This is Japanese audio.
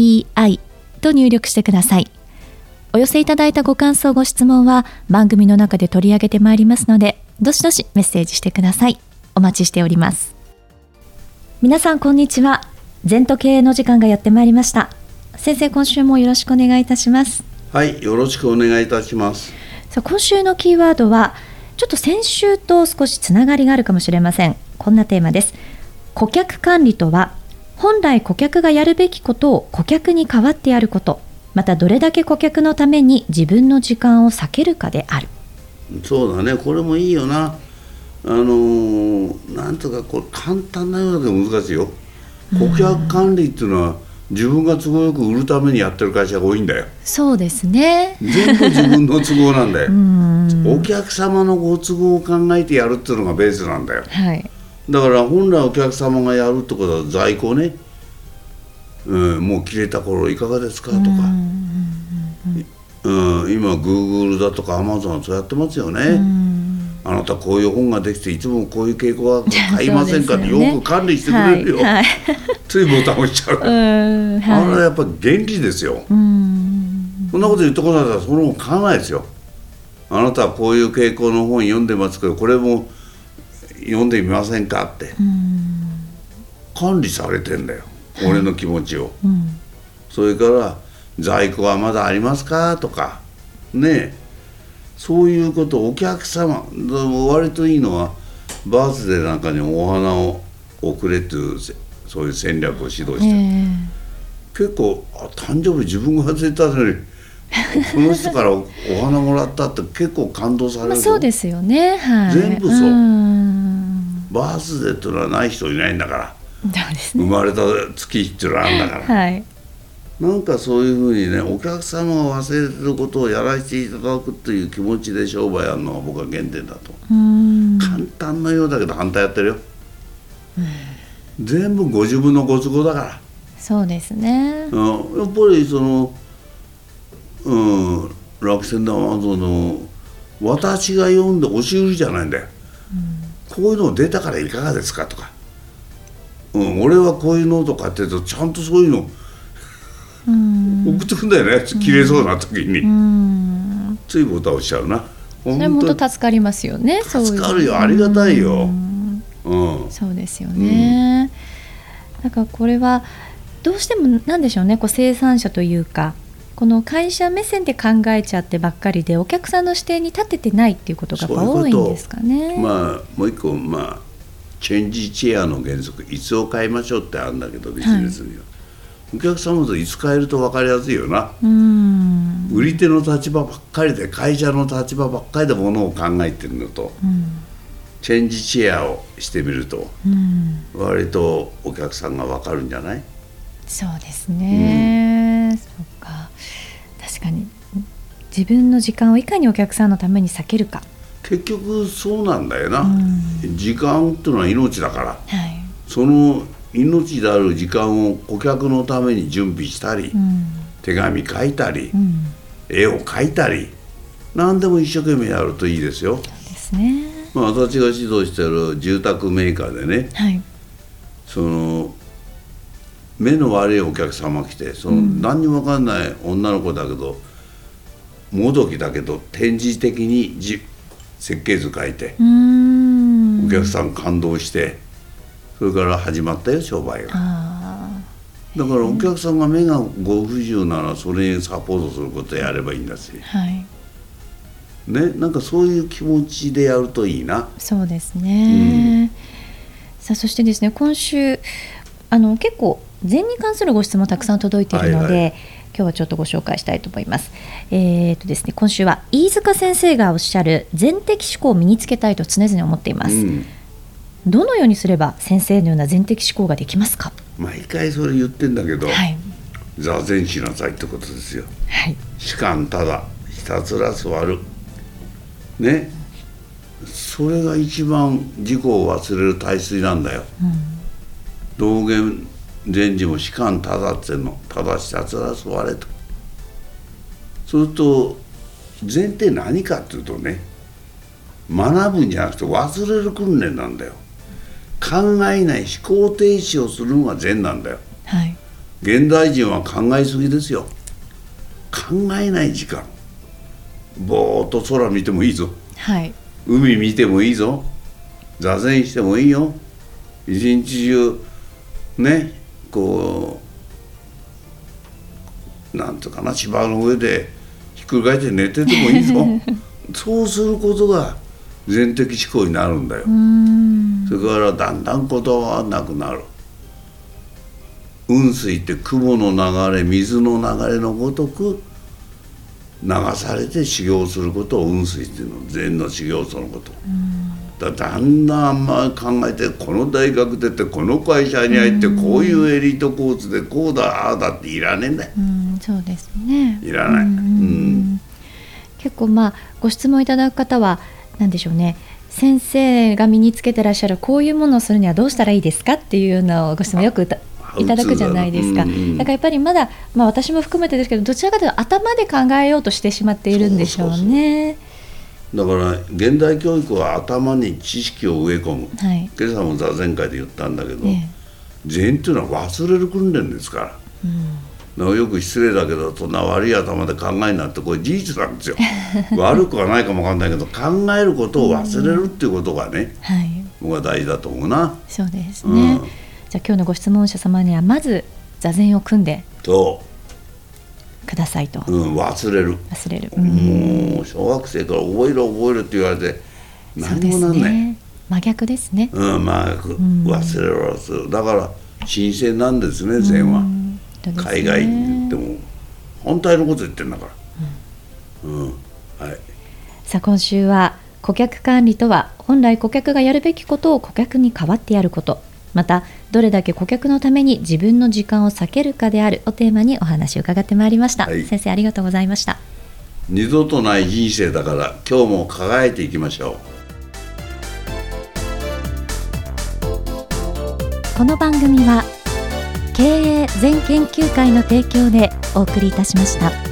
ZENTOKEIEI と入力してください。お寄せいただいたご感想、ご質問は番組の中で取り上げてまいりますので、どしどしメッセージしてください。お待ちしております。皆さん、こんにちは。全都経営の時間がやってまいりました。先生、今週もよろしくお願いいたします。はい、よろしくお願いいたします。さあ、今週のキーワードは、ちょっと先週と少しつながりがあるかもしれません。こんなテーマです。顧客管理とは本来顧客がやるべきことを顧客に代わってやること。またどれだけ顧客のために自分の時間を避けるかである。そうだね。これもいいよな。あのー、なんとかこれ簡単なようだけど難しいよ。顧客管理っていうのは、自分が都合よく売るためにやってる会社が多いんだよ。そうですね。全部自分の都合なんだよ。お客様のご都合を考えてやるっていうのがベースなんだよ、はい、だから本来お客様がやるってことは在庫ね、うん、もう切れた頃いかがですかとか、うん、今グーグルだとかアマゾンそうやってますよね。あなたこういう本ができていつもこういう傾向は 買いませんかってよく管理してくれるよ、はいはい、ついボタン押しちゃう、はい、あれはやっぱり原理ですよ。そんなこと言ってこないらその本買わないですよ。あなたはこういう傾向の本読んでますけどこれも読んでみませんかって。管理されてんだよ、はい、俺の気持ちを、うん、それから在庫はまだありますか？とか。ねそういうことお客様割といいのはバースデーなんかにお花を送れっていうそういう戦略を指導して、えー、結構あ誕生日自分が忘れたのにこの人から お花もらったって結構感動される、まあ、そうですよね、はい、全部そうバースデーっていうのはない人いないんだから、ね、生まれた月っていうのはあるんだから、はい、なんかそういうふうにねお客様が忘れてることをやらせていただくっていう気持ちで商売やるのが僕は原点だと。簡単なようだけど反対やってるよ、全部ご自分のご都合だから。そうですね、うん、やっぱりそのうん楽天でアマゾンの私が読んで押し売りじゃないんだよ、うん、こういうの出たからいかがですかとか、うん、俺はこういうのとかって言うとちゃんとそういうの、うん、送ってくんだよね。切れそうな時に、うん、ついボタン押しちゃうな。それもと助かりますよね助かるよ。ありがたいよ、うん、そうですよね、うん、なんかこれはどうしてもなんでしょうね。こう生産者というかこの会社目線で考えちゃってばっかりでお客さんの視点に立ててないっていうことが多いんですかね。まあもう一個まあチェンジチェアの原則いつを変えましょうってあるんだけどビジネスには、はい、お客様といつ変えると分かりやすいよな。売り手の立場ばっかりで会社の立場ばっかりでものを考えてるのと、チェンジチェアをしてみると、割とお客さんが分かるんじゃない？そうですね、うん、そうか。確かに。自分の時間をいかにお客さんのために避けるか。結局そうなんだよな、うん、時間っていうのは命だから、はい、その命である時間を顧客のために準備したり、うん、手紙書いたり、絵を描いたり何でも一生懸命やるといいですよ。ですね。まあ、私が指導してる住宅メーカーでね、はい、その目の悪いお客様来てその、何にも分かんない女の子だけどもどきだけど展示的にじ設計図書いてお客さん感動してそれから始まったよ商売が。だからお客さんが目がご不自由ならそれにサポートすることやればいいんだし、はい、ねなんかそういう気持ちでやるといいな。そうですね、うん、さあそしてですね今週あの結構禅に関するご質問たくさん届いているので、はいはい、今日はちょっとご紹介したいと思います。えー、とですね、今週は飯塚先生がおっしゃる全的思考を身につけたいと常々思っています。うん、どのようにすれば先生のような全的思考ができますか？毎回それ言ってんだけど、はい、座禅しなさいってことですよ、はい、士官ただひたすら座る。ね。それが一番自己を忘れる体水なんだよ、うん、道元禅師も士官ただってのただひたすら座れと。すると禅って何かっていうとね学ぶんじゃなくて忘れる訓練なんだよ。考えない思考停止をするのが禅なんだよ、はい、現代人は考えすぎですよ。考えない時間。ぼーっと空見てもいいぞ、はい、海見てもいいぞ。座禅してもいいよ。一日中ねこうなんていうかな芝の上でひっくり返って寝ててもいいぞ。そうすることが全的思考になるんだよ。それからだんだんことはなくなる。雲水って雲の流れ水の流れのごとく流されて修行することを雲水っていうの。禅の修行そのことだだんだんまあ考えてこの大学出てこの会社に入ってこういうエリートコースでこうだああだっていらねえんだよ。そうですね。いらない。うん結構まあご質問いただく方は何でしょうね。先生が身につけてらっしゃるこういうものをするにはどうしたらいいですかっていうのをご質問よくいただくじゃないですか、だからやっぱりまだ、まあ、私も含めてですけどどちらかというと頭で考えようとしてしまっているんでしょうね。だから現代教育は頭に知識を植え込む、はい、今朝も座禅会で言ったんだけど、ええ、禅っていうのは忘れる訓練ですから。うん。よく失礼だけどそんな悪い頭で考えなってこれ事実なんですよ。悪くはないかもわかんないけど考えることを忘れるっていうことがね、はい、僕は大事だと思うな。そうですね、うん、じゃあ今日のご質問者様にはまず座禅を組んでそうくださいと、うん、忘れる。忘れる、うん、もう小学生から覚えろ覚えるって言われて何もなんない、ね、真逆ですね。うん真逆、忘れろ忘れるだから新鮮なんですね禅は、ね、海外に言っても。反対のこと言ってんだから、うん、うん、はい。さあ今週は顧客管理とは本来顧客がやるべきことを顧客に代わってやることまたどれだけ顧客のために自分の時間を避けるかであるをテーマにお話を伺ってまいりました、はい、先生ありがとうございました。二度とない人生だから今日も輝いていきましょう。この番組は経営全研究会の提供でお送りいたしました。